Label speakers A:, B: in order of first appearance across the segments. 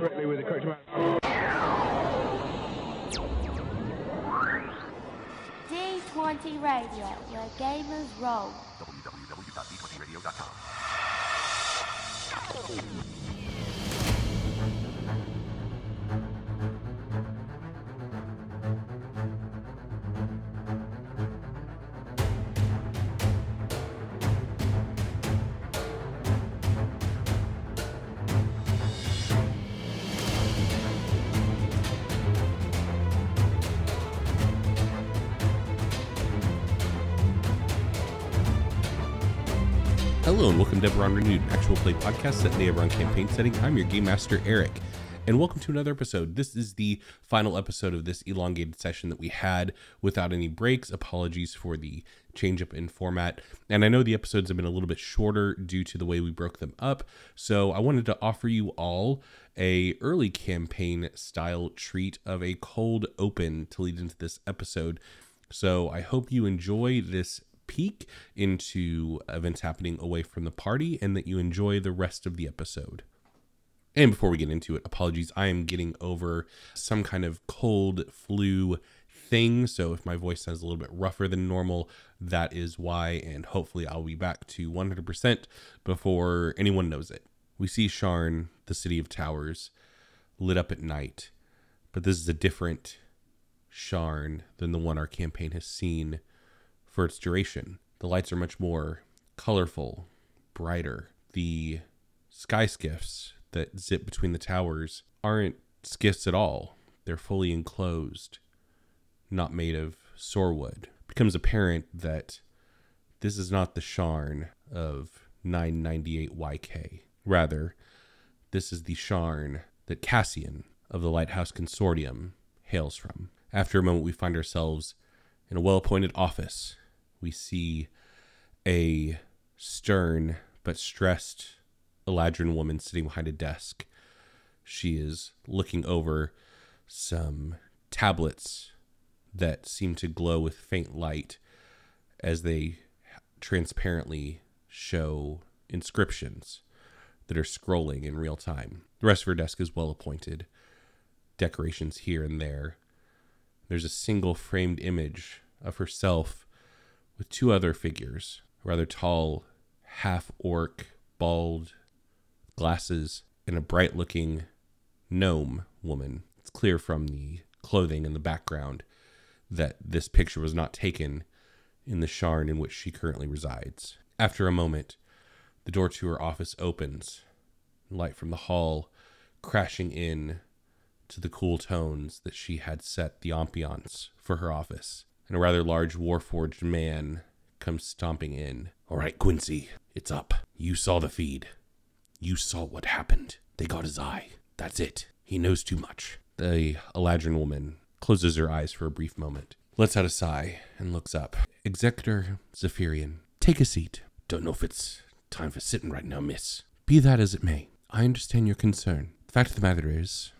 A: correctly with the correct amount.
B: D20 Radio, where gamers roll.
C: Eberron Renewed, actual play podcast set in the campaign setting. I'm your game master, Eric, and welcome to another episode. This is the final episode of this elongated session that we had without any breaks. Apologies for the change up in format. And I know the episodes have been a little bit shorter due to the way we broke them up. So I wanted to offer you all a early campaign style treat of a cold open to lead into this episode. So I hope you enjoy this peek into events happening away from the party and that you enjoy the rest of the episode. And before we get into it, apologies, I am getting over some kind of cold flu thing. So if my voice sounds a little bit rougher than normal, that is why. And hopefully I'll be back to 100% before anyone knows it. We see Sharn, the city of towers, lit up at night. But this is a different Sharn than the one our campaign has seen for its duration. The lights are much more colorful, brighter. The sky skiffs that zip between the towers aren't skiffs at all. They're fully enclosed, not made of soarwood. It becomes apparent that this is not the Sharn of 998 YK. Rather, this is the Sharn that Cassian of the Lighthouse Consortium hails from. After a moment, we find ourselves in a well appointed office we see a stern but stressed Eladrin woman sitting behind a desk. She is looking over some tablets that seem to glow with faint light as they transparently show inscriptions that are scrolling in real time. The rest of her desk is well appointed, decorations here and there. There's a single framed image of herself with two other figures, rather tall, half orc, bald, glasses, and a bright looking gnome woman. It's clear from the clothing in the background that this picture was not taken in the Sharn in which she currently resides. After a moment, the door to her office opens, light from the hall crashing in to the cool tones that she had set the ambiance for her office and a rather large warforged man comes stomping in. All right, Quincy, it's up. You saw the feed. You saw what happened. They got his eye. That's it. He knows too much. The Eladrin woman closes her eyes for a brief moment, lets out a sigh, and looks up. Executor Zephyrian, take a seat. Don't know if it's time for sitting right now, miss. Be that as it may, I understand your concern. The fact of the matter is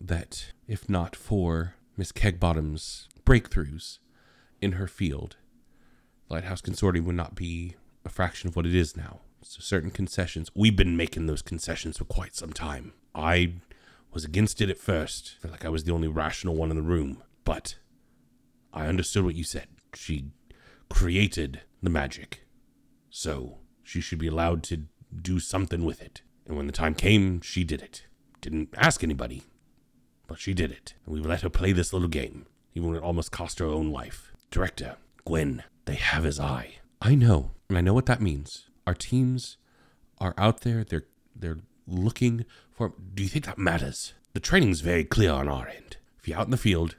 C: that if not for Miss Kegbottom's breakthroughs, in her field, the Lighthouse Consortium would not be a fraction of what it is now. So certain concessions, we've been making those concessions for quite some time. I was against it at first. I felt like I was the only rational one in the room. But I understood what you said. She created the magic. So she should be allowed to do something with it. And when the time came, she did it. Didn't ask anybody, but she did it. And we let her play this little game, even when it almost cost her own life. Director, Gwen, they have his eye. I know, and I know what that means. Our teams are out there, they're they're looking for do you think that matters? The training's very clear on our end. If you're out in the field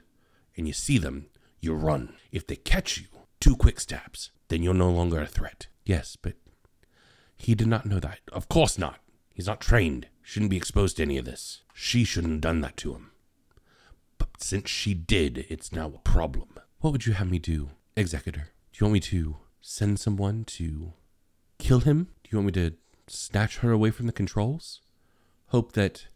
C: and you see them, you run. If they catch you, two quick stabs, then you're no longer a threat. Yes, but he did not know that. Of course not. He's not trained. Shouldn't be exposed to any of this. She shouldn't have done that to him. But since she did, it's now a problem. What would you have me do, Executor? Do you want me to send someone to kill him? Do you want me to snatch her away from the controls? Hope that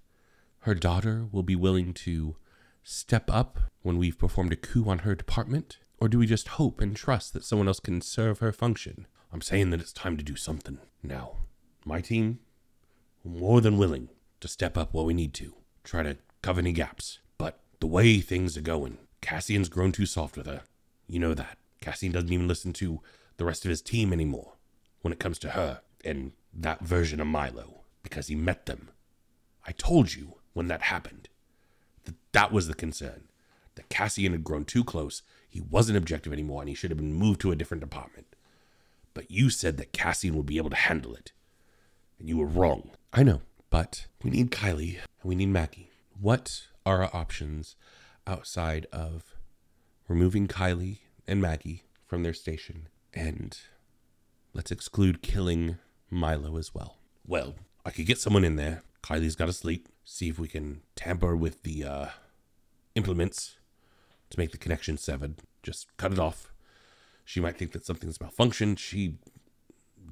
C: her daughter will be willing to step up when we've performed a coup on her department? Or do we just hope and trust that someone else can serve her function? I'm saying that it's time to do something. Now, my team, more than willing to step up where we need to. try to cover any gaps. But the way things are going, Cassian's grown too soft with her. You know that. Cassian doesn't even listen to the rest of his team anymore when it comes to her and that version of Milo because he met them. I told you when that happened that that was the concern. That Cassian had grown too close, he wasn't objective anymore, and he should have been moved to a different department. But you said that Cassian would be able to handle it. And you were wrong. I know, but we need Kylie and we need Maggie. What are our options outside of removing Kylie and Maggie from their station and let's exclude killing Milo as well? Well, I could get someone in there. Kylie's got to sleep. See if we can tamper with the uh, implements to make the connection severed. Just cut it off. She might think that something's malfunctioned. She,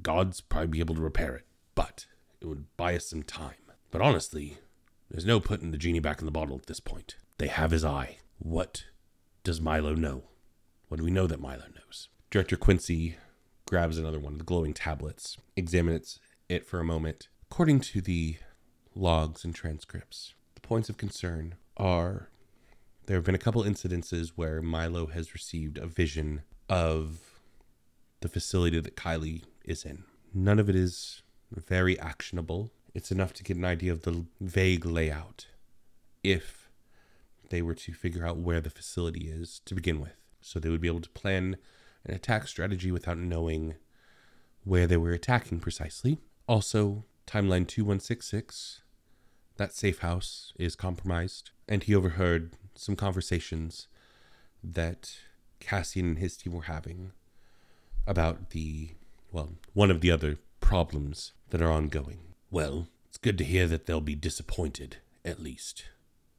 C: God's probably be able to repair it, but it would buy us some time. But honestly, there's no putting the genie back in the bottle at this point. They have his eye. What does Milo know? What do we know that Milo knows? Director Quincy grabs another one of the glowing tablets, examines it for a moment. According to the logs and transcripts, the points of concern are there have been a couple incidences where Milo has received a vision of the facility that Kylie is in. None of it is very actionable. It's enough to get an idea of the vague layout if they were to figure out where the facility is to begin with. So they would be able to plan an attack strategy without knowing where they were attacking precisely. Also, timeline 2166, that safe house is compromised, and he overheard some conversations that Cassian and his team were having about the, well, one of the other problems that are ongoing. Well, it's good to hear that they'll be disappointed, at least,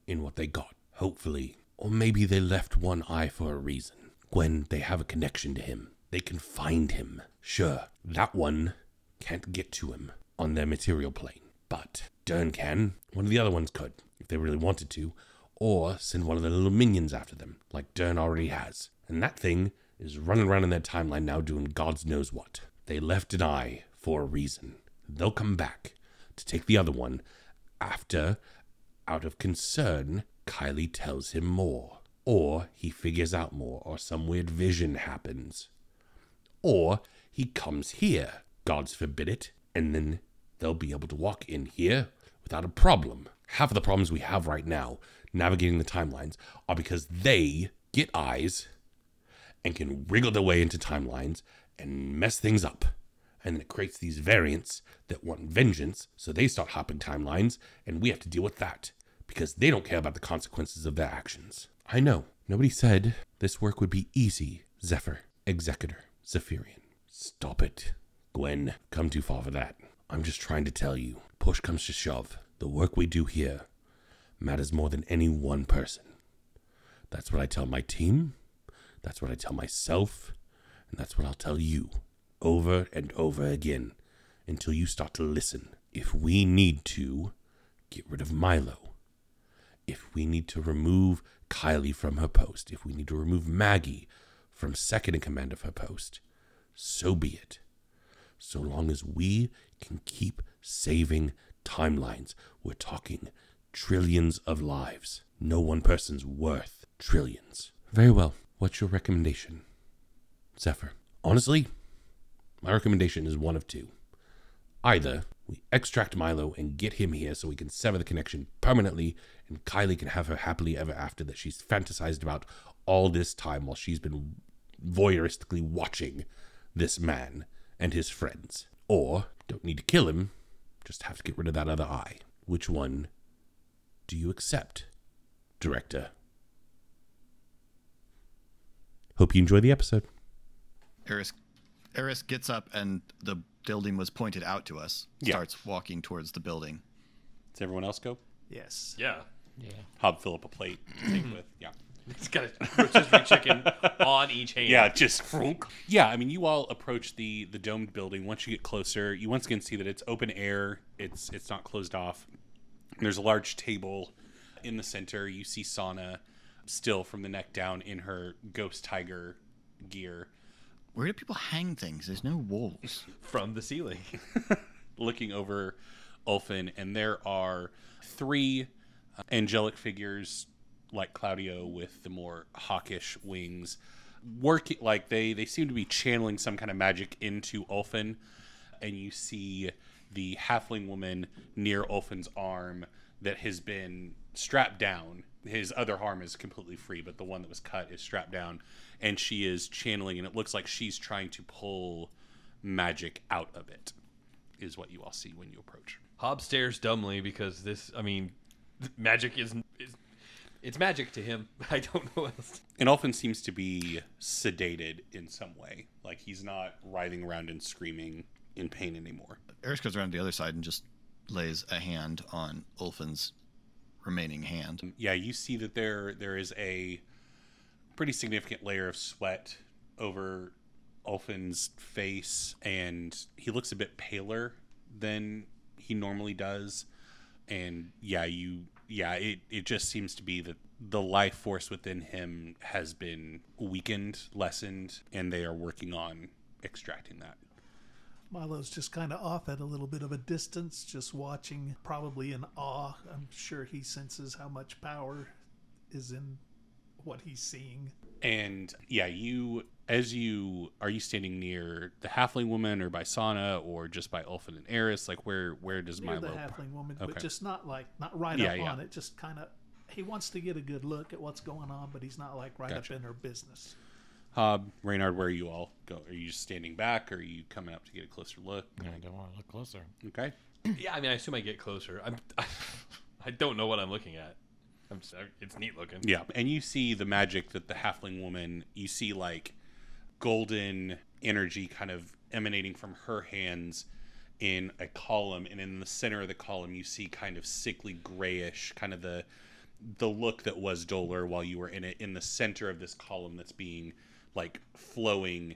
C: in what they got. Hopefully. Or maybe they left one eye for a reason. When they have a connection to him, they can find him. Sure, that one can't get to him on their material plane. But Dern can. One of the other ones could, if they really wanted to. Or send one of the little minions after them, like Dern already has. And that thing is running around in their timeline now doing God's knows what. They left an eye for a reason. They'll come back to take the other one after, out of concern, Kylie tells him more. Or he figures out more, or some weird vision happens. Or he comes here, gods forbid it, and then they'll be able to walk in here without a problem. Half of the problems we have right now navigating the timelines are because they get eyes and can wriggle their way into timelines and mess things up. And then it creates these variants that want vengeance, so they start hopping timelines, and we have to deal with that because they don't care about the consequences of their actions. I know. Nobody said this work would be easy, Zephyr, Executor, Zephyrian. Stop it. Gwen, come too far for that. I'm just trying to tell you, push comes to shove. The work we do here matters more than any one person. That's what I tell my team, that's what I tell myself, and that's what I'll tell you over and over again until you start to listen. If we need to get rid of Milo, if we need to remove Kylie from her post, if we need to remove Maggie from second in command of her post, so be it. So long as we can keep saving timelines, we're talking trillions of lives. No one person's worth trillions. Very well. What's your recommendation? Zephyr. Honestly, my recommendation is one of two. Either we extract Milo and get him here so we can sever the connection permanently, and Kylie can have her happily ever after that she's fantasized about all this time while she's been voyeuristically watching this man and his friends. Or, don't need to kill him, just have to get rid of that other eye. Which one do you accept, director? Hope you enjoy the episode.
D: Eris, Eris gets up and the building was pointed out to us.
C: Yeah.
D: Starts walking towards the building.
C: Does everyone else go?
E: Yes.
F: Yeah. Yeah.
C: Hob fill up a plate to take with. Yeah.
F: He's got a rotisserie chicken on each hand.
C: Yeah, just frunk. yeah. I mean, you all approach the the domed building. Once you get closer, you once again see that it's open air. It's it's not closed off. There's a large table in the center. You see Sana still from the neck down in her ghost tiger gear,
D: Where do people hang things? There's no walls.
E: From the ceiling.
C: looking over Ulfin, and there are three uh,
G: angelic figures like Claudio with the more hawkish wings, working like they they seem to be channeling some kind of magic into Ulfin, and you see the halfling woman near Ulfin's arm that has been strapped down. His other arm is completely free, but the one that was cut is strapped down, and she is channeling, and it looks like she's trying to pull magic out of it. Is what you all see when you approach.
F: Hob stares dumbly because this, I mean, magic is, is it's magic to him. I don't know what else.
G: And Ulfin seems to be sedated in some way. Like he's not writhing around and screaming in pain anymore.
D: Eris goes around to the other side and just lays a hand on Ulfin's remaining hand.
G: Yeah, you see that there there is a pretty significant layer of sweat over Ulfin's face, and he looks a bit paler than he normally does. And yeah, you yeah, it, it just seems to be that the life force within him has been weakened, lessened, and they are working on extracting that.
E: Milo's just kind of off at a little bit of a distance, just watching, probably in awe. I'm sure he senses how much power is in what he's seeing.
G: And yeah, you as you are you standing near the halfling woman or by Sana or just by Ulfin and Eris? Like where where does
E: Near
G: Milo
E: the halfling woman,
G: Okay.
E: but just not like not right
G: Yeah,
E: up
G: yeah.
E: on it. Just kind of, he wants to get a good look at what's going on, but he's not like right
G: Gotcha.
E: up in her business.
G: Hob, Reynard, where are you all go? Are you just standing back or are you coming up to get a closer look?
H: I don't want to look closer.
G: Okay.
F: Yeah, I mean, I assume I get closer. I'm, I don't know what I'm looking at. I'm, s- uh, it's neat looking.
G: Yeah. And you see the magic that the halfling woman you see like golden energy kind of emanating from her hands in a column and in the center of the column you see kind of sickly grayish kind of the the look that was Dolurrh while you were in it in the center of this column that's being like flowing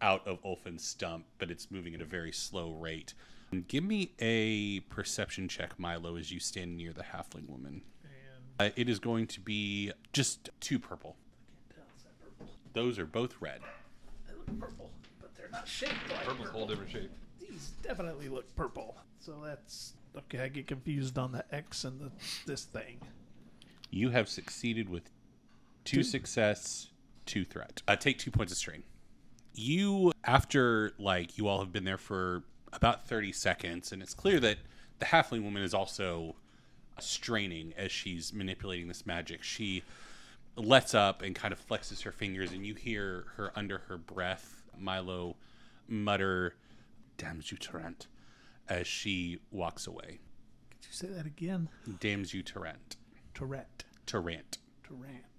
G: out of Ulfin's stump but it's moving at a very slow rate give me a perception check Milo as you stand near the halfling woman uh, it is going to be just two purple purple. those are both red
E: They look purple, but they're not shaped like
F: Purple's a whole different shape.
E: These definitely look purple. So that's okay. I get confused on the X and the this thing.
G: You have succeeded with two, success, two threat. Uh, take two points of strain. You, after like you all have been there for about thirty seconds, and it's clear that the halfling woman is also straining as she's manipulating this magic. She lets up and kind of flexes her fingers, and you hear her under her breath, Milo mutter, "Damns you, Torrent," as she walks away.
E: Could you say that again?
G: Damns you, Torrent.
E: Tourette.
G: Torrent.
E: Torrent.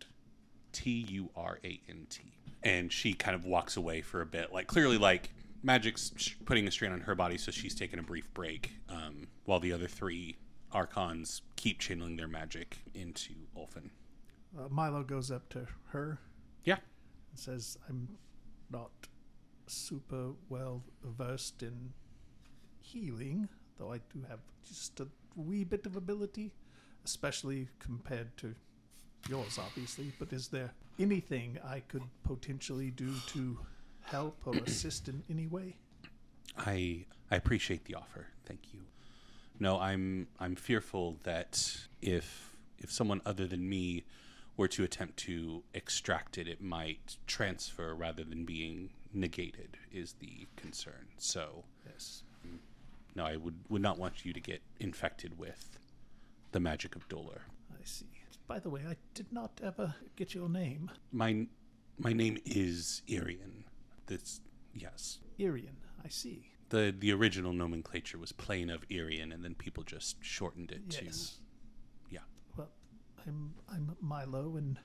G: T U R A N T. And she kind of walks away for a bit, like clearly, like magic's putting a strain on her body, so she's taking a brief break, um, while the other three archons keep channeling their magic into Ulfin.
E: Uh, Milo goes up to her
G: Yeah,
E: and says, "I'm not super well versed in healing, though I do have just a wee bit of ability, especially compared to yours, obviously. But is there anything I could potentially do to help or assist in any way?"
G: I I appreciate the offer. Thank you. No, I'm I'm fearful that if if someone other than me were to attempt to extract it, it might transfer rather than being negated. Is the concern. So
E: Yes.
G: no, I would would not want you to get infected with the magic of Dolurrh.
E: I see. By the way, I did not ever get your name.
G: My my name is Irian. This yes.
E: Irian. I see.
G: The the original nomenclature was plane of Irian, and then people just shortened it
E: Yes.
G: to yeah.
E: Well, I'm I'm Milo, and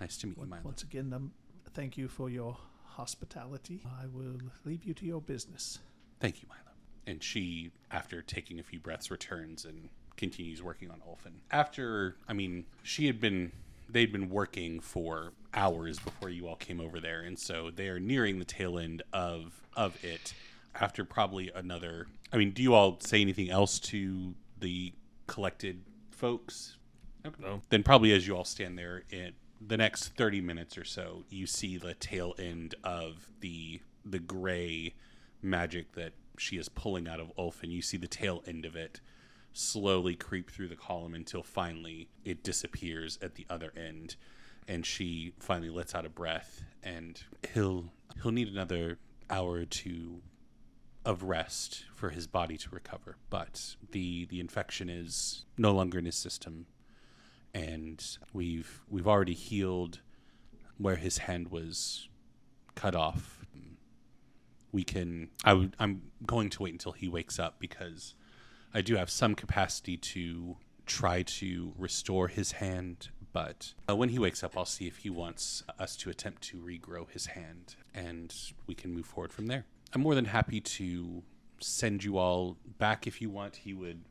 G: Nice to meet you, Milo.
E: once again, um, thank you for your hospitality. I will leave you to your business.
G: Thank you, Milo. And she, after taking a few breaths, returns and continues working on Ulfin. After, I mean, she had been, they'd been working for hours before you all came over there, and so they are nearing the tail end of of it. After probably another, I mean, do you all say anything else to the collected folks?
F: No.
G: Then probably as you all stand there in the next 30 minutes or so, you see the tail end of the the gray magic that she is pulling out of Ulf, and you see the tail end of it slowly creep through the column until finally it disappears at the other end and she finally lets out a breath and he'll he'll need another hour or two of rest for his body to recover. But the the infection is no longer in his system and we've we've already healed where his hand was cut off. We can I I'm going to wait until he wakes up because I do have some capacity to try to restore his hand but uh, when he wakes up I'll see if he wants us to attempt to regrow his hand and we can move forward from there. I'm more than happy to send you all back if you want. He would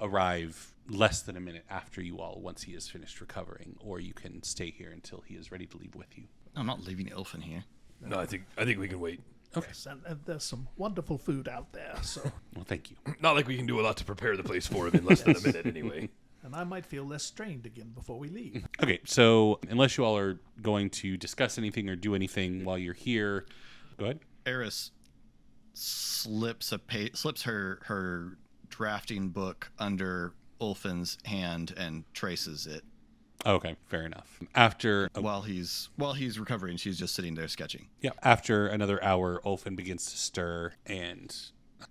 G: arrive less than a minute after you all once he has finished recovering or you can stay here until he is ready to leave with you.
D: I'm not leaving Ulfin here.
F: No, I think I think we can wait.
E: Yes, and, and there's some wonderful food out there. So,
G: Well, thank you.
F: Not like we can do a lot to prepare the place for him in less than a minute, anyway.
E: and I might feel less strained again before we leave.
G: Okay, so unless you all are going to discuss anything or do anything while you're here, go ahead.
D: Eris slips a pa- slips her her drafting book under Ulfin's hand and traces it
G: Okay, fair enough. After
D: while he's while he's recovering. She's just sitting there sketching.
G: yeah, after another hour, Ulfin begins to stir, and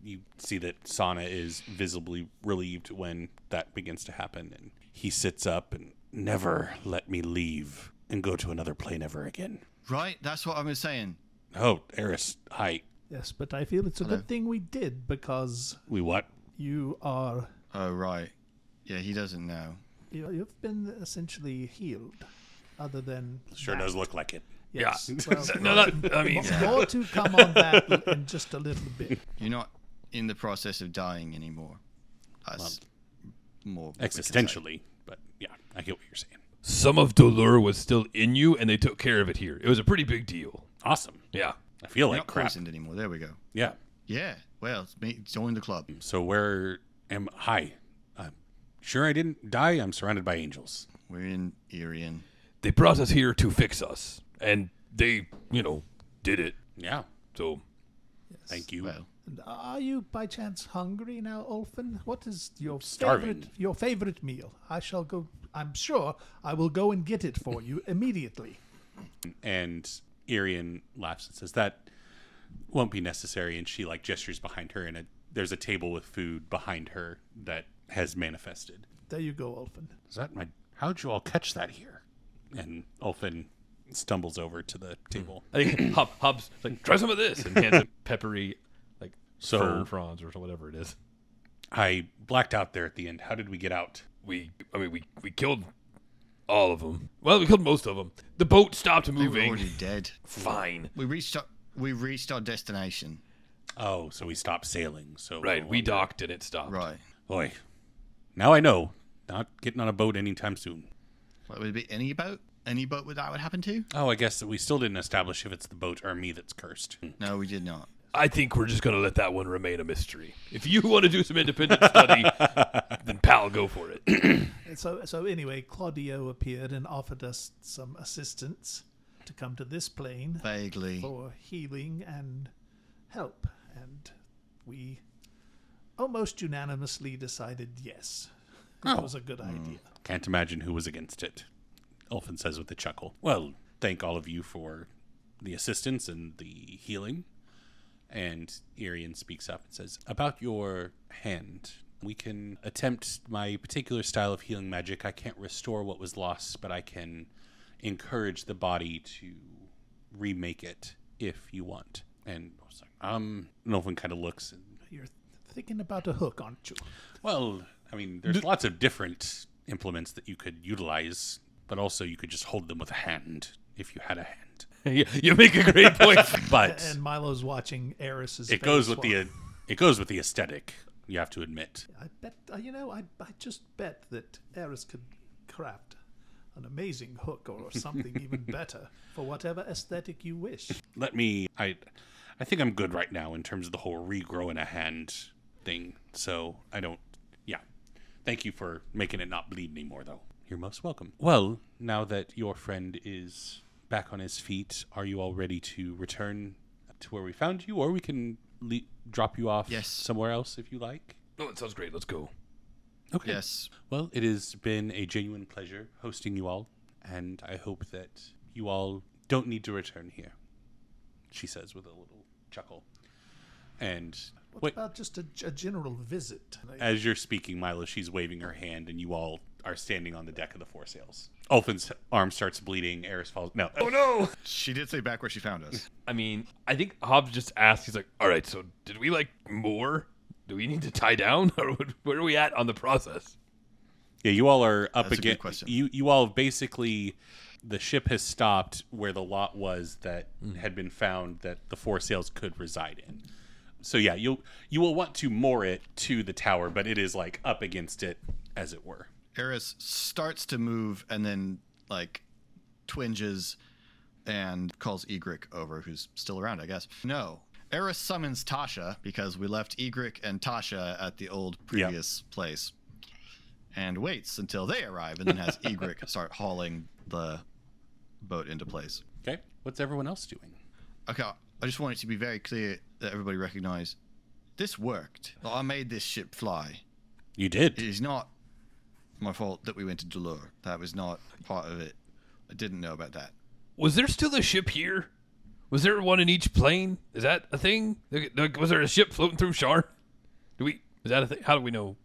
G: you see that Sana is visibly relieved when that begins to happen, and he sits up and never let me leave and go to another plane ever again.
D: Right, that's what I was saying.
G: Oh, Eris, hi.
E: Yes, but I feel it's a
D: Hello.
E: good thing we did because
G: We what?
E: you are
D: Oh right, yeah, he doesn't know.
E: You, you've been essentially healed. Other than
G: Sure
E: that.
G: does look like it.
E: Yes.
F: Yeah.
E: Well,
F: no, not, I mean,
E: more to come on that in just a little bit.
D: You're not in the process of dying anymore. That's more what we can say.
G: Existentially, but yeah, I get what you're saying.
F: some of Dolurrh was still in you, and they took care of it here. It was a pretty big deal.
G: Awesome.
F: Yeah.
G: I feel
D: You're
G: like
D: not
G: crap.
D: poisoned anymore. There we go.
G: Yeah.
D: Yeah. Well. Join the club.
G: So where am hi? I'm sure I didn't die. I'm surrounded by angels.
D: We're in Irian.
F: They brought us here to fix us, and they, you know, did it.
G: Yeah.
F: So
G: Thank you.
D: Well,
E: And are you by chance hungry now, Ulfin? What is your
G: Starving.
E: favorite your favorite meal? I shall go. I'm sure I will go and get it for you immediately.
G: And Irian laughs and says that won't be necessary. And she like gestures behind her, and a, there's a table with food behind her that has manifested.
E: There you go, Ulfin.
G: Is that my? How'd you all catch that here? And Ulfin stumbles over to the hmm. table.
F: I think Hub, Hub's like, try some of this, and hands him peppery, like
G: So-
F: fern fronds or whatever it is.
G: I blacked out there at the end. How did we get out?
F: We, I mean, we we killed all of them. Well, we killed most of them. The boat stopped moving.
D: they were
F: moving.
D: already dead.
F: Fine.
D: We reached our, we reached our destination.
G: Oh, so we stopped sailing. So
F: Right. We docked and it stopped.
D: Right.
G: Boy, now I know. Not getting on a boat anytime soon.
D: What would it be? Any boat? Any boat would that would happen to?
G: Oh, I guess that we still didn't establish if it's the boat or me that's cursed.
D: No, we did not.
F: I think we're just gonna let that one remain a mystery. If you want to do some independent study, then pal, go for it.
E: And so, so anyway, Claudio appeared and offered us some assistance to come to this plane
D: Vaguely.
E: for healing and help, and we almost unanimously decided yes, it
G: Oh.
E: was a good idea.
G: Can't imagine who was against it. Ulfin says with a chuckle. Well, thank all of you for the assistance and the healing. And Irian speaks up and says, About your hand, we can attempt my particular style of healing magic. I can't restore what was lost, but I can encourage the body to remake it if you want. And I was like, um, Ulfin kind of looks and
E: You're thinking about a hook, aren't you?
G: well, I mean, there's lots of different implements that you could utilize, but also you could just hold them with a hand if you had a hand.
F: you, you make a great point.
G: But
E: And Milo's watching Eris's.
G: it goes
E: face
G: with the
E: while-
G: it goes with the aesthetic. You have to admit.
E: I bet uh, you know. I I just bet that Eris could craft an amazing hook or something even better for whatever aesthetic you wish.
G: Let me. I I think I'm good right now in terms of the whole regrowing a hand thing. So I don't. Yeah. Thank you for making it not bleed anymore, though. You're most welcome. Well, now that your friend is back on his feet, are you all ready to return to where we found you, or we can le- drop you off
D: Yes.
G: somewhere else if you like?
F: Oh, that sounds great. Let's go.
G: Okay.
D: Yes.
G: Well, it has been a genuine pleasure hosting you all, and I hope that you all don't need to return here. She says with a little chuckle. And
E: What
G: wait,
E: about just a, a general visit?
G: As you're speaking, Milo, she's waving her hand, and you all are standing on the deck of the four sails. Ulfin's arm starts bleeding. Eris falls. No.
F: Oh no!
D: She did say back where she found us.
F: I mean, I think Hobbs just asked. He's like, "All right, so did we like more? Do we need to tie down, or where are we at on the process?"
G: Yeah, you all are up
D: That's a good
G: against.
D: question.
G: You you all have basically the ship has stopped where the lot was that hmm. had been found that the four sails could reside in. So yeah, you'll you will want to moor it to the tower, but it is like up against it, as it were.
D: Eris starts to move and then like twinges and calls Egric over, who's still around, I guess. No. Eris summons Tasha because we left Egric and Tasha at the old previous place. And waits until they arrive and then has Egric start hauling the boat into place.
G: Okay, what's everyone else doing?
D: Okay, I just want it to be very clear that everybody recognize this worked. I made this ship fly.
G: You did.
D: It is not my fault that we went to Dolurrh. That was not part of it. I didn't know about that.
F: Was there still a ship here? Was there one in each plane? Is that a thing? Like, like, Was there a ship floating through Sharn? Do we? Is that a thing? How do we know?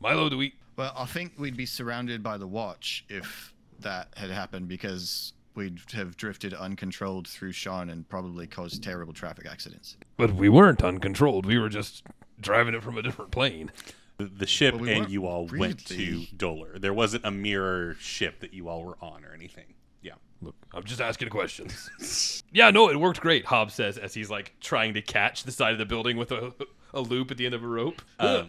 F: Milo, do we?
D: Well, I think we'd be surrounded by the watch if that had happened because we'd have drifted uncontrolled through Sharn and probably caused terrible traffic accidents.
F: But we weren't uncontrolled. We were just driving it from a different plane.
G: The- The ship
D: Well, we
G: and you all went to
D: really-
G: Dolurrh. There wasn't a mirror ship that you all were on or anything. Yeah.
F: Look, I'm just asking questions. yeah, no, it worked great. Hobbs says as he's like trying to catch the side of the building with a a loop at the end of a rope.
G: Um,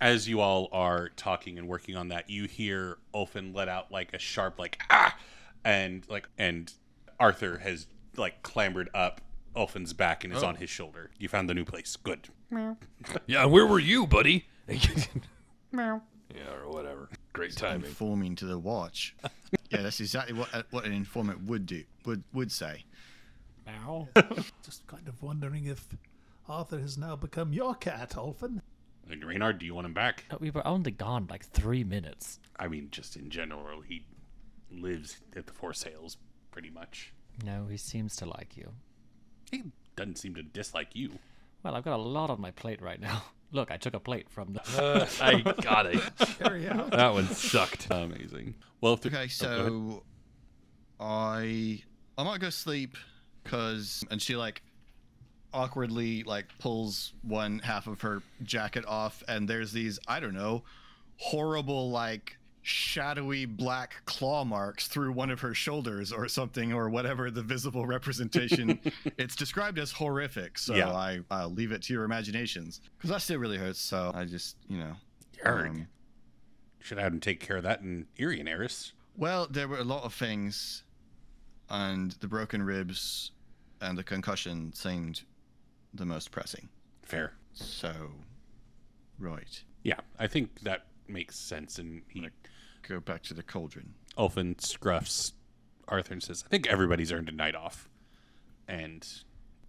G: as you all are talking and working on that, you hear Ulfin let out like a sharp like ah, and like and Arthur has like clambered up Ulfin's back and is on his shoulder. You found the new place. Good.
F: yeah, where were you, buddy? yeah, or whatever. Great timing.
D: Informing to the watch. yeah, that's exactly what uh, what an informant would do. Would would say.
H: Now,
E: just kind of wondering if Arthur has now become your cat, Ulfin.
G: And Reynard, do you want him back?
H: we were only gone like three minutes.
G: I mean, just in general, he lives at the Four Sails, pretty much.
H: No, he seems to like you.
G: He doesn't seem to dislike you.
H: Well, I've got a lot on my plate right now. Look, I took a plate from the.
F: Uh, I got it.
E: Carry out.
F: That one sucked.
G: Amazing. Well, if
D: Okay,
G: oh,
D: so I I might go sleep because and she like awkwardly like pulls one half of her jacket off and there's these I don't know horrible like shadowy black claw marks through one of her shoulders or something or whatever the visible representation it's described as horrific so
G: Yeah.
D: I I'll leave it to your imaginations because that still really hurts so I just you know um,
G: should have him take care of that in and Eris.
D: Well, there were a lot of things, and the broken ribs and the concussion seemed the most pressing.
G: Fair.
D: So, right,
G: Yeah, I think that makes sense. And he,
D: go back to the cauldron.
G: Ulfin scruffs Arthur and says, I think everybody's earned a night off. And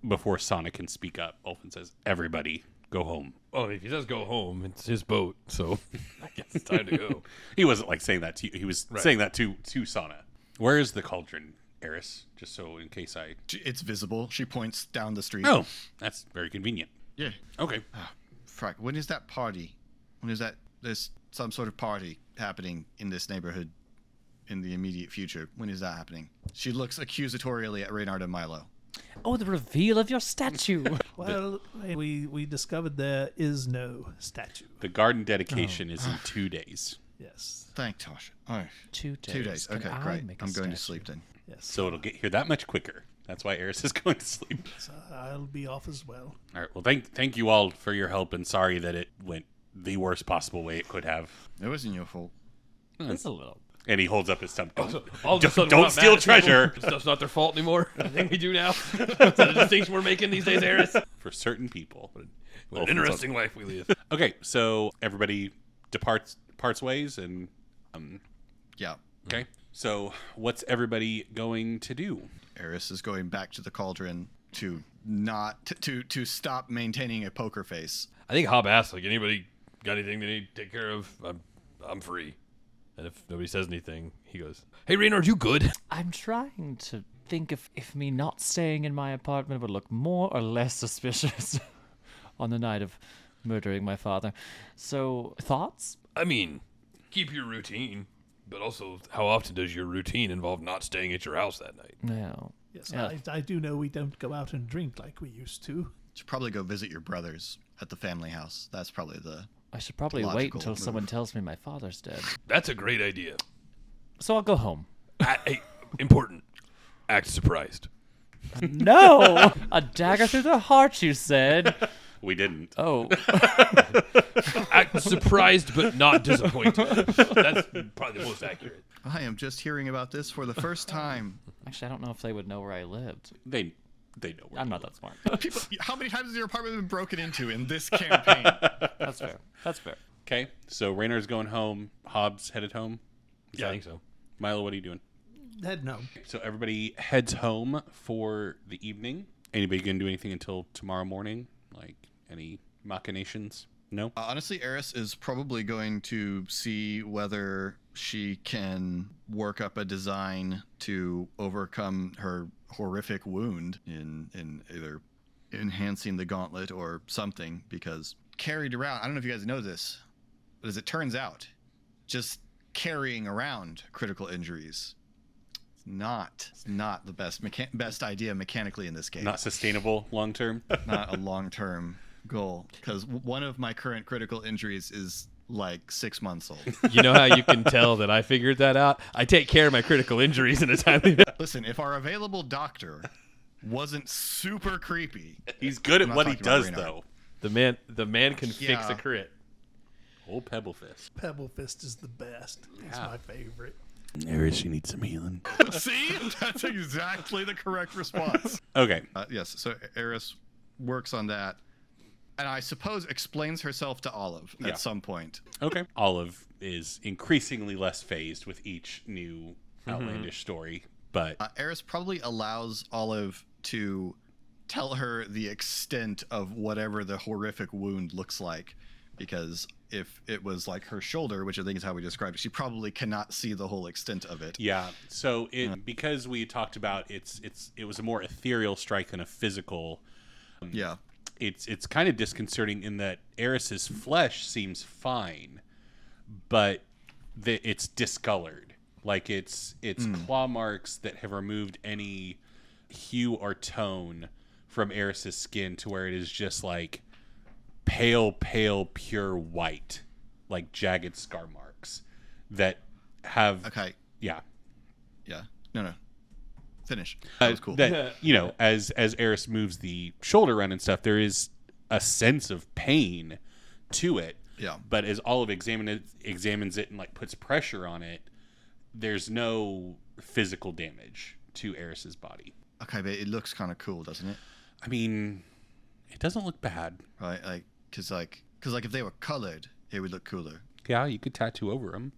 G: before Sonic can speak up, Ulfin says, Everybody, go home.
F: Well, if he says go home, it's his boat, so I guess it's time to go.
G: He wasn't like saying that to you, he was
F: Right.
G: saying that to, to Sana. Where is the cauldron, Eris? Just so in case I.
D: It's visible. She points down the street.
G: Oh, that's very convenient.
D: yeah.
G: Okay.
D: Ah, Frack. When is that party? When is that? There's some sort of party happening in this neighborhood in the immediate future. When is that happening? She looks accusatorially at Reynard and Milo.
H: Oh, the reveal of your statue!
E: Well, we we discovered there is no statue.
G: The garden dedication is in oh. two days.
E: Yes,
D: Thank Tasha. Oh,
H: Two days.
D: two days.
H: Can
D: Okay,
H: I
D: great.
H: make a
D: I'm going to sleep then.
E: yes.
G: So it'll get here that much quicker. That's why Eris is going to sleep.
E: So I'll be off as well.
G: All right. Well, thank thank you all for your help, and sorry that it went the worst possible way it could have.
D: It wasn't your fault.
H: It's a little.
G: And he holds up his thumb. Don't,
F: All of a sudden,
G: don't
F: we're not
G: steal
F: mad at people.
G: treasure.
F: Stuff's not their fault anymore. I think we do now. Is that a distinction we're making these days, Eris?
G: for certain people.
F: What an interesting life we live.
G: Okay, so everybody departs parts ways, and um,
D: Yeah.
G: okay. So what's everybody going to do?
D: Eris is going back to the cauldron to not to to, to stop maintaining a poker face.
F: I think Hob asked, like, anybody got anything they need to take care of? I'm I'm free. And if nobody says anything, he goes, "Hey, Reynard, you good?"
H: I'm trying to think if, if me not staying in my apartment would look more or less suspicious on the night of murdering my father. So, thoughts?
F: I mean, keep your routine, but also, how often does your routine involve not staying at your house that night?
H: No.
E: Yes,
H: Yeah.
E: I, I do know we don't go out and drink like we used to.
D: Should probably go visit your brothers at the family house. That's probably the.
H: I should probably wait
D: Logical
H: until
D: move.
H: someone tells me my father's dead.
F: That's a great idea.
H: So I'll go home.
F: A- hey, important. Act surprised.
H: No! A dagger through the heart, you said.
G: We didn't.
H: Oh,
F: Act surprised but not disappointed. That's probably the most accurate.
D: I am just hearing about this for the first time.
H: actually, I don't know if they would know where I lived.
G: They they know where
H: I'm not that smart.
D: People, how many times has your apartment been broken into in this campaign?
H: That's fair. That's fair.
G: Okay, so Reynard's going home. Hobbs headed home. Is
F: Yeah, I think so.
G: Milo, what are you doing?
E: Head no.
G: So everybody heads home for the evening. Anybody gonna do anything until tomorrow morning? Like any machinations? No.
D: Uh, honestly, Eris is probably going to see whether she can work up a design to overcome her horrific wound in in either enhancing the gauntlet or something because carried around. I don't know if you guys know this but as it turns out just carrying around critical injuries not not the best mecha- best idea mechanically in this game.
G: Not sustainable long term.
D: not a long term goal. Because one of my current critical injuries is like six months old.
F: You know how you can tell that I figured that out? I take care of my critical injuries in a timely manner.
D: Listen, if our available doctor wasn't super creepy,
G: He's good at what he does, though.
F: The man, the man can fix a crit.
G: Old Pebble Fist.
E: Pebble Fist is the best. It's
G: Yeah.
E: my favorite.
G: Eris, you need some healing.
D: see, that's exactly the correct response.
G: Okay.
D: Uh, yes, so Eris works on that, and I suppose explains herself to Olive
G: Yeah.
D: at some point.
G: Okay. Olive is increasingly less phased with each new outlandish story, but
D: Uh, Eris probably allows Olive to tell her the extent of whatever the horrific wound looks like, because if it was like her shoulder, which I think is how we described it, she probably cannot see the whole extent of it.
G: yeah. So it because we talked about it's it's it was a more ethereal strike than a physical.
D: Yeah.
G: It's it's kind of disconcerting in that Eris's flesh seems fine, but the, it's discolored. Like it's it's hmm. claw marks that have removed any hue or tone from Eris's skin to where it is just like pale, pale, pure white, like jagged scar marks that have
D: Okay.
G: yeah.
D: Yeah. No, no. Finish. That
G: Uh,
D: was cool.
G: That you know, as as Eris moves the shoulder around and stuff, there is a sense of pain to it.
D: Yeah.
G: But as Olive examine it, examines it and like puts pressure on it, there's no physical damage to Eris's body.
D: Okay, but it looks kind of cool, doesn't it?
G: I mean, it doesn't look bad.
D: Right? Like, cause like, cause like if they were colored, it would look cooler.
G: Yeah, you could tattoo over them,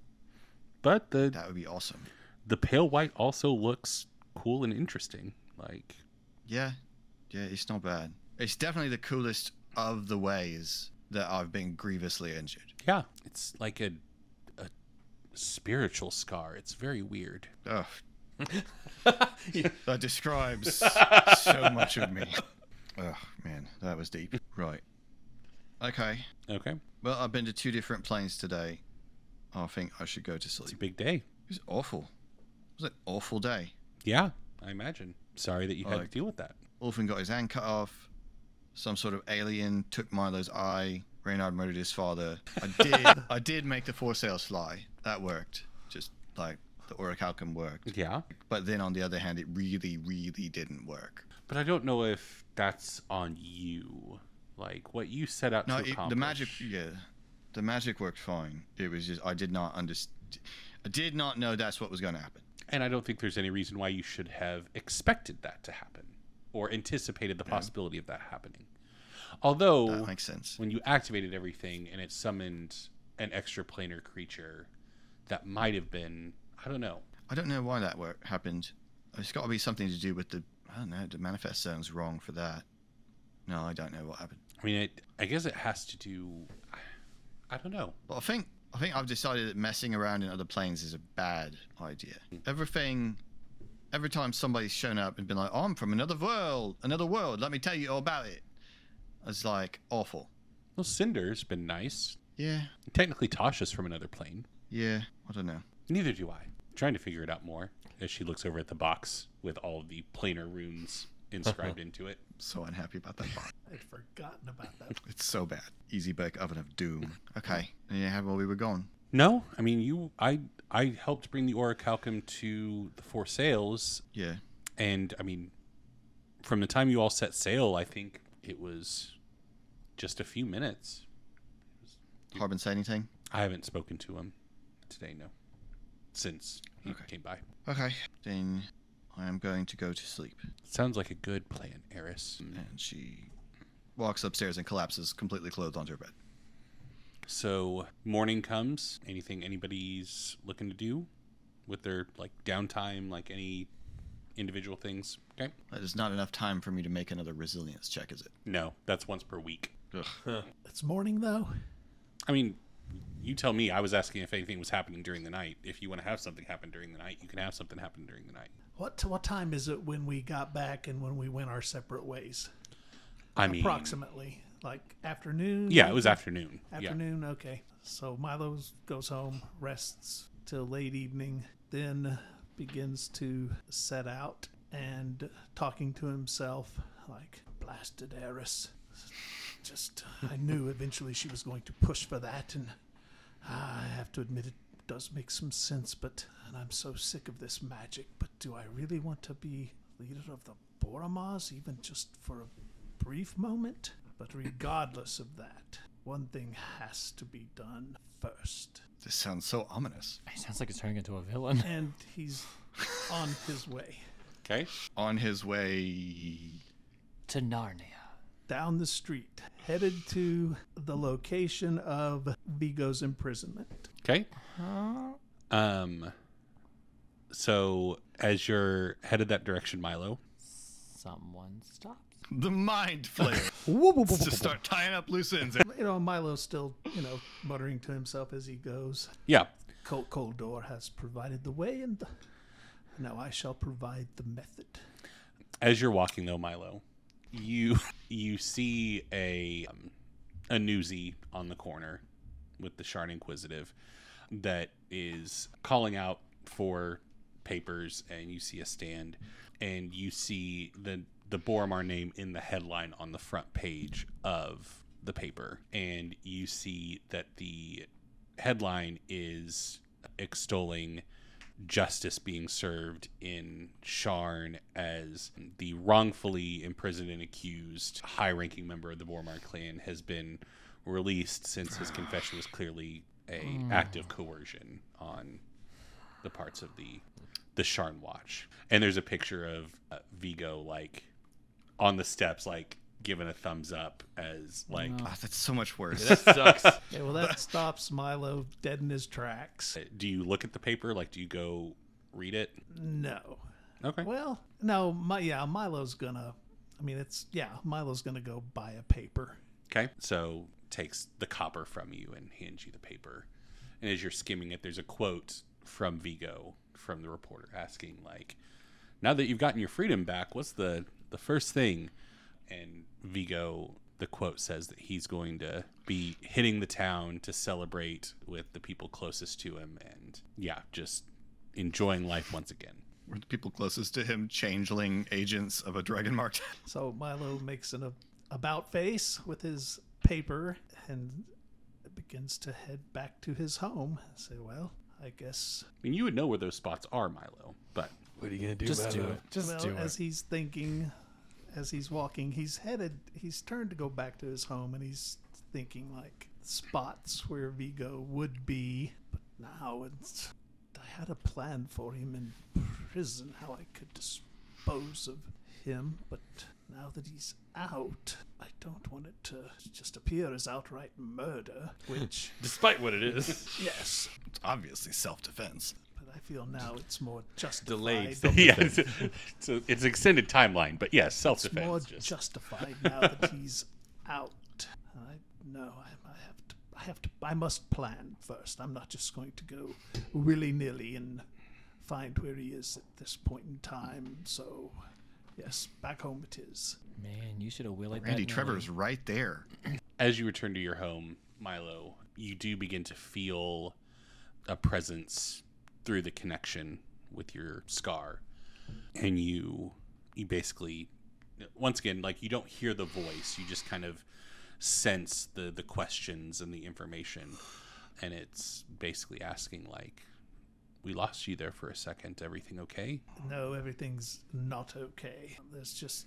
G: but the
D: That would be awesome.
G: the pale white also looks cool and interesting. Like
D: Yeah. Yeah, it's not bad. It's definitely the coolest of the ways that I've been grievously injured.
G: yeah, it's like a a spiritual scar. It's very weird.
D: Ugh. that describes so much of me. Oh man, that was deep. Right. Okay.
G: Okay,
D: Well, I've been to two different planes today. I think I should go to sleep.
G: it's a big day.
D: It was awful. It was an awful day.
G: Yeah, I imagine. Sorry that you had to deal with that.
D: Orphan got his hand cut off. Some sort of alien took Milo's eye. Reynard murdered his father. I did. I did make the four sails fly. That worked. Just like the orichalcum worked.
G: Yeah,
D: But then on the other hand, it really, really didn't work.
G: but I don't know if that's on you. Like what you set out
D: No,
G: to
D: it,
G: accomplish.
D: the magic. Yeah, the magic worked fine. It was just I did not understand. I did not know that's what was going to happen.
G: And I don't think there's any reason why you should have expected that to happen or anticipated the possibility of that happening. Although
D: That makes sense.
G: when you activated everything and it summoned an extra planar creature that might have been I don't know.
D: I don't know why that work happened. It's got to be something to do with the. I don't know. The manifest zone's wrong for that. No, I don't know what happened.
G: I mean, it, I guess it has to do. I don't know.
D: But I think I think I've decided that messing around in other planes is a bad idea. Mm. Everything, every time somebody's shown up and been like, oh, I'm from another world, another world, let me tell you all about it. It's like awful.
G: Well, Cinder's been nice.
D: Yeah,
G: Technically, Tasha's from another plane.
D: yeah, I don't know.
G: Neither do I. trying to figure it out more as she looks over at the box with all the planar runes inscribed into it.
D: So unhappy about that box.
E: I'd forgotten about that.
D: It's so bad. Easy bake oven of doom. Okay, and you have where we were going.
G: No, I mean you. I I helped bring the orichalcum to the Four Sails,
D: Yeah,
G: and I mean, from the time you all set sail, I think it was just a few minutes.
D: Harbin say anything?
G: I haven't spoken to him today, no, since he
D: Okay.
G: came by.
D: Okay, then I am going to go to sleep.
G: Sounds like a good plan, Eris.
D: And she walks upstairs and collapses completely clothed onto her bed.
G: So morning comes. Anything anybody's looking to do with their like downtime, like any individual things? Okay.
D: That is not enough time for me to make another resilience check, is it?
G: No, that's once per week.
D: Ugh.
E: It's morning though.
G: I mean, you tell me. I was asking if anything was happening during the night. If you want to have something happen during the night, you can have something happen during the night.
E: What what time is it when we got back and when we went our separate ways?
G: I mean,
E: Approximately like afternoon.
G: yeah, it was afternoon. Yeah.
E: Afternoon, okay. So Milo goes home, rests till late evening, then begins to set out and talking to himself like, blasted Eris. Just, uh, I knew eventually she was going to push for that, and I have to admit it does make some sense, but, and I'm so sick of this magic, but do I really want to be leader of the Boromars, even just for a brief moment? But regardless of that, one thing has to be done first.
D: This sounds so ominous.
H: He sounds like he's turning into a villain.
E: And he's on his way
G: Okay.
D: On his way.
H: to Narnia.
E: Down the street, headed to the location of Vigo's imprisonment.
G: Okay. Um. So as you're headed that direction, Milo.
H: Someone stops.
D: The mind flayer. Just start tying up loose ends.
E: You know, Milo's still, you know, muttering to himself as he goes.
G: Yeah.
E: Cold Coldor has provided the way, and now I shall provide the method.
G: as you're walking though milo you you see a um, a newsie on the corner with the Sharn Inquisitive that is calling out for papers and you see a stand and you see the the Boromar name in the headline on the front page of the paper and you see that the headline is extolling justice being served in Sharn as the wrongfully imprisoned and accused high ranking member of the Boromar clan has been released since his confession was clearly a act of coercion on the parts of the the Sharn watch. And there's a picture of uh, Vigo like on the steps like giving a thumbs up as like
D: Ah, that's so much worse.
F: That sucks.
E: Okay, well, that stops Milo dead in his tracks.
G: do you look at the paper like do you go read it?
E: No.
G: Okay.
E: Well, no, my, yeah, Milo's gonna. I mean, it's yeah, Milo's gonna go buy a paper.
G: Okay. So takes the copper from you and hands you the paper. And as you're skimming it, there's a quote from Vigo from the reporter asking like, "Now that you've gotten your freedom back, what's the the first thing?" And Vigo, the quote says that he's going to be hitting the town to celebrate with the people closest to him, and yeah, just enjoying life once again.
D: Were the people closest to him changeling agents of a dragon marked?
E: So Milo makes an about face with his paper and begins to head back to his home. I say, well, I guess.
G: I mean, you would know where those spots are, Milo, but
F: What are you gonna do
H: Just
F: about
H: do
F: it?
H: it. Just
E: well,
H: do
E: as he's thinking, as he's walking, he's headed. He's turned to go back to his home, and he's thinking like spots where Vigo would be. But now it's. I had a plan for him in prison, how I could dispose of him, but now that he's out, I don't want it to just appear as outright murder, which,
F: Despite what it is.
E: yes,
D: It's obviously self defense.
E: But I feel now it's more justified.
F: Delayed
G: yeah, it's, it's, a, it's an extended timeline, but yes, self
E: It's more.
G: Just
E: justified now that he's out. I know I, I have to. I have to. I must plan first. I'm not just going to go willy nilly and find where he is at this point in time. So, yes, back home it is.
H: Man, you should have willied
D: Randy
H: that
D: Trevor's right there.
G: As you return to your home, Milo, you do begin to feel a presence through the connection with your scar, and you you basically once again like you don't hear the voice, you just kind of sense the the questions and the information, and it's basically asking like, "We lost you there for a second. Everything okay?"
E: No, everything's not okay. There's just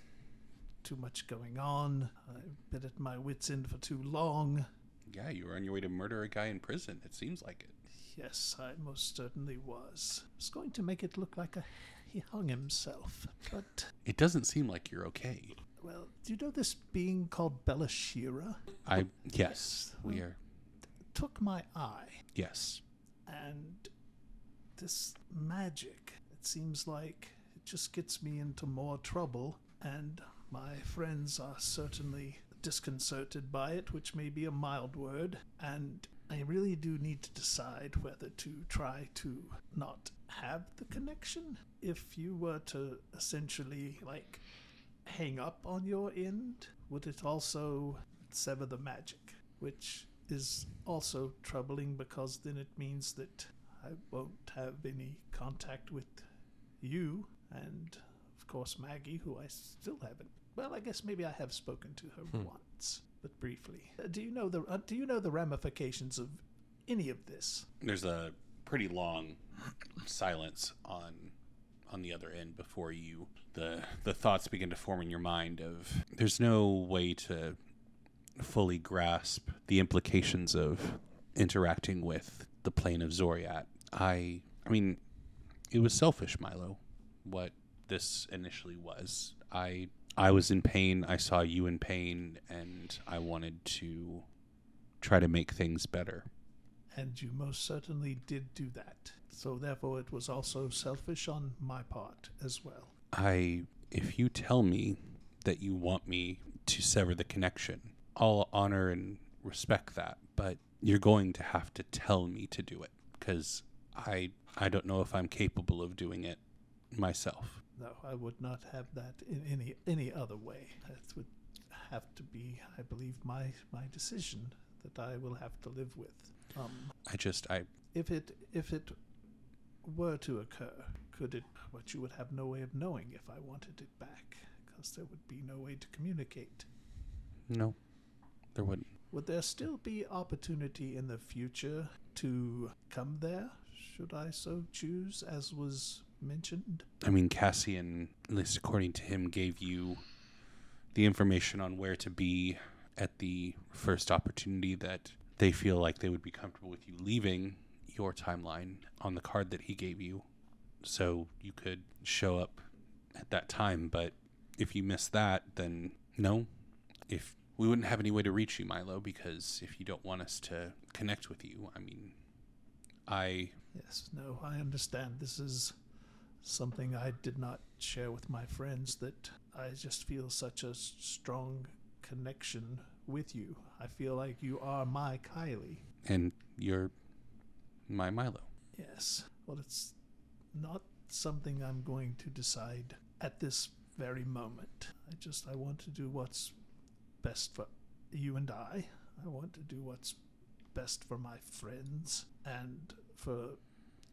E: too much going on. I've been at my wits' end for too long.
G: Yeah, you were on your way to murder a guy in prison. It seems like it.
E: Yes, I most certainly was. I was going to make it look like a, he hung himself, but
G: It doesn't seem like you're okay.
E: well, do you know this being called Belashyrra
G: I yes, we are.
E: took my eye,
G: Yes.
E: and this magic. It seems like it just gets me into more trouble, and my friends are certainly disconcerted by it, which may be a mild word, and I really do need to decide whether to try to not have the connection. If you were to essentially, like, hang up on your end, would it also sever the magic? Which is also troubling because then it means that I won't have any contact with you and, of course, Maggie, who I still haven't. Well, I guess maybe I have spoken to her hmm. once, but briefly. Uh, do you know the uh, Do you know the ramifications of any of this?
G: There's a pretty long silence on on the other end before you the the thoughts begin to form in your mind of there's no way to fully grasp the implications of interacting with the plane of Xoriat. I I mean it was selfish, Milo, what this initially was. I I was in pain, I saw you in pain, and I wanted to try to make things better.
E: And you most certainly did do that. So, therefore, it was also selfish on my part as well.
G: I if you tell me that you want me to sever the connection, I'll honor and respect that, but you're going to have to tell me to do it cuz I I don't know if I'm capable of doing it myself.
E: No, I would not have that in any any other way. That would have to be, I believe, my my decision that I will have to live with. Um,
G: I just I
E: if it if it were to occur, could it? But you would have no way of knowing if I wanted it back, because there would be no way to communicate.
G: no. There wouldn't.
E: Would there still be opportunity in the future to come there, should I so choose, as was mentioned?
G: I mean, Cassian, at least according to him, gave you the information on where to be at the first opportunity that they feel like they would be comfortable with you leaving your timeline on the card that he gave you. So you could show up at that time. But if you miss that, then no. If we wouldn't have any way to reach you, Milo, because if you don't want us to connect with you, I mean, I
E: Yes, no, I understand. This is something I did not share with my friends that I just feel such a strong connection with you. I feel like you are my Kylie.
G: and you're my Milo.
E: Yes. Well, it's not something I'm going to decide at this very moment. I just I want to do what's best for you and I. I want to do what's best for my friends and for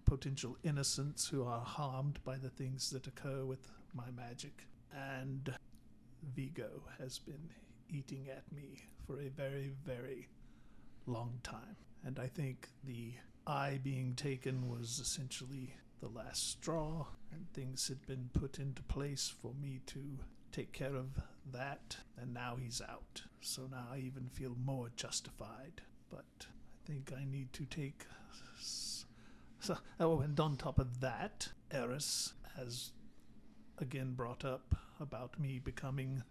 E: potential innocents who are harmed by the things that occur with my magic. And Vigo has been eating at me for a very, very long time. And I think the eye being taken was essentially the last straw, and things had been put into place for me to take care of that, and now he's out. So now I even feel more justified. But I think I need to take. So, oh, and on top of that, Eris has again brought up about me becoming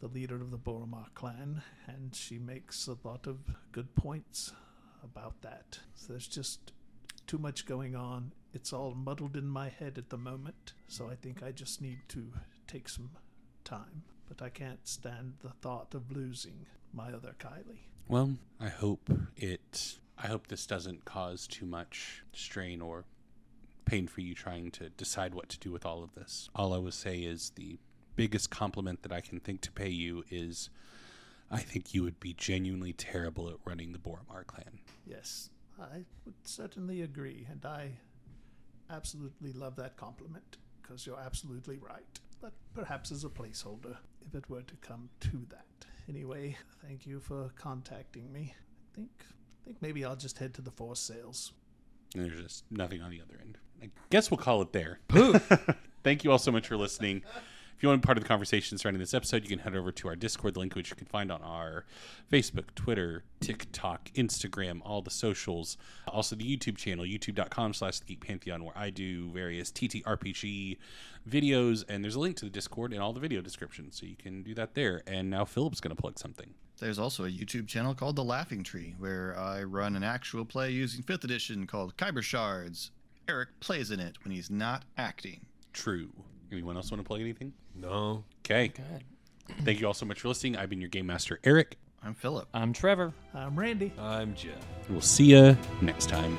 E: the leader of the Boromar clan, and she makes a lot of good points about that. So there's just too much going on. It's all muddled in my head at the moment, so I think I just need to take some time. But I can't stand the thought of losing my other Kylie.
G: Well, I hope it. I hope this doesn't cause too much strain or pain for you trying to decide what to do with all of this. All I will say is the biggest compliment that I can think to pay you is I think you would be genuinely terrible at running the Boromar clan.
E: Yes, I would certainly agree, and I absolutely love that compliment because you're absolutely right. But perhaps as a placeholder, if it were to come to that. Anyway, thank you for contacting me. I think I think maybe I'll just head to the Four Sails.
G: And there's just nothing on the other end. I guess we'll call it there. Thank you all so much for listening. If you want to be part of the conversation surrounding this episode, you can head over to our Discord link, which you can find on our Facebook, Twitter, TikTok, Instagram, all the socials. Also, the YouTube channel, youtube.com slash the Geek Pantheon, where I do various TTRPG videos. And there's a link to the Discord in all the video descriptions, so you can do that there. And now Philip's going to plug something.
D: There's also a YouTube channel called The Laughing Tree, where I run an actual play using 5th edition called Kyber Shards. Eric plays in it when he's not acting.
G: True. Anyone else want to plug anything?
F: No.
G: Okay.
H: Good.
G: Thank you all so much for listening. I've been your Game Master, Eric.
D: I'm Philip.
H: I'm Trevor.
E: I'm Randy.
F: I'm Jeff.
G: We'll see you next time.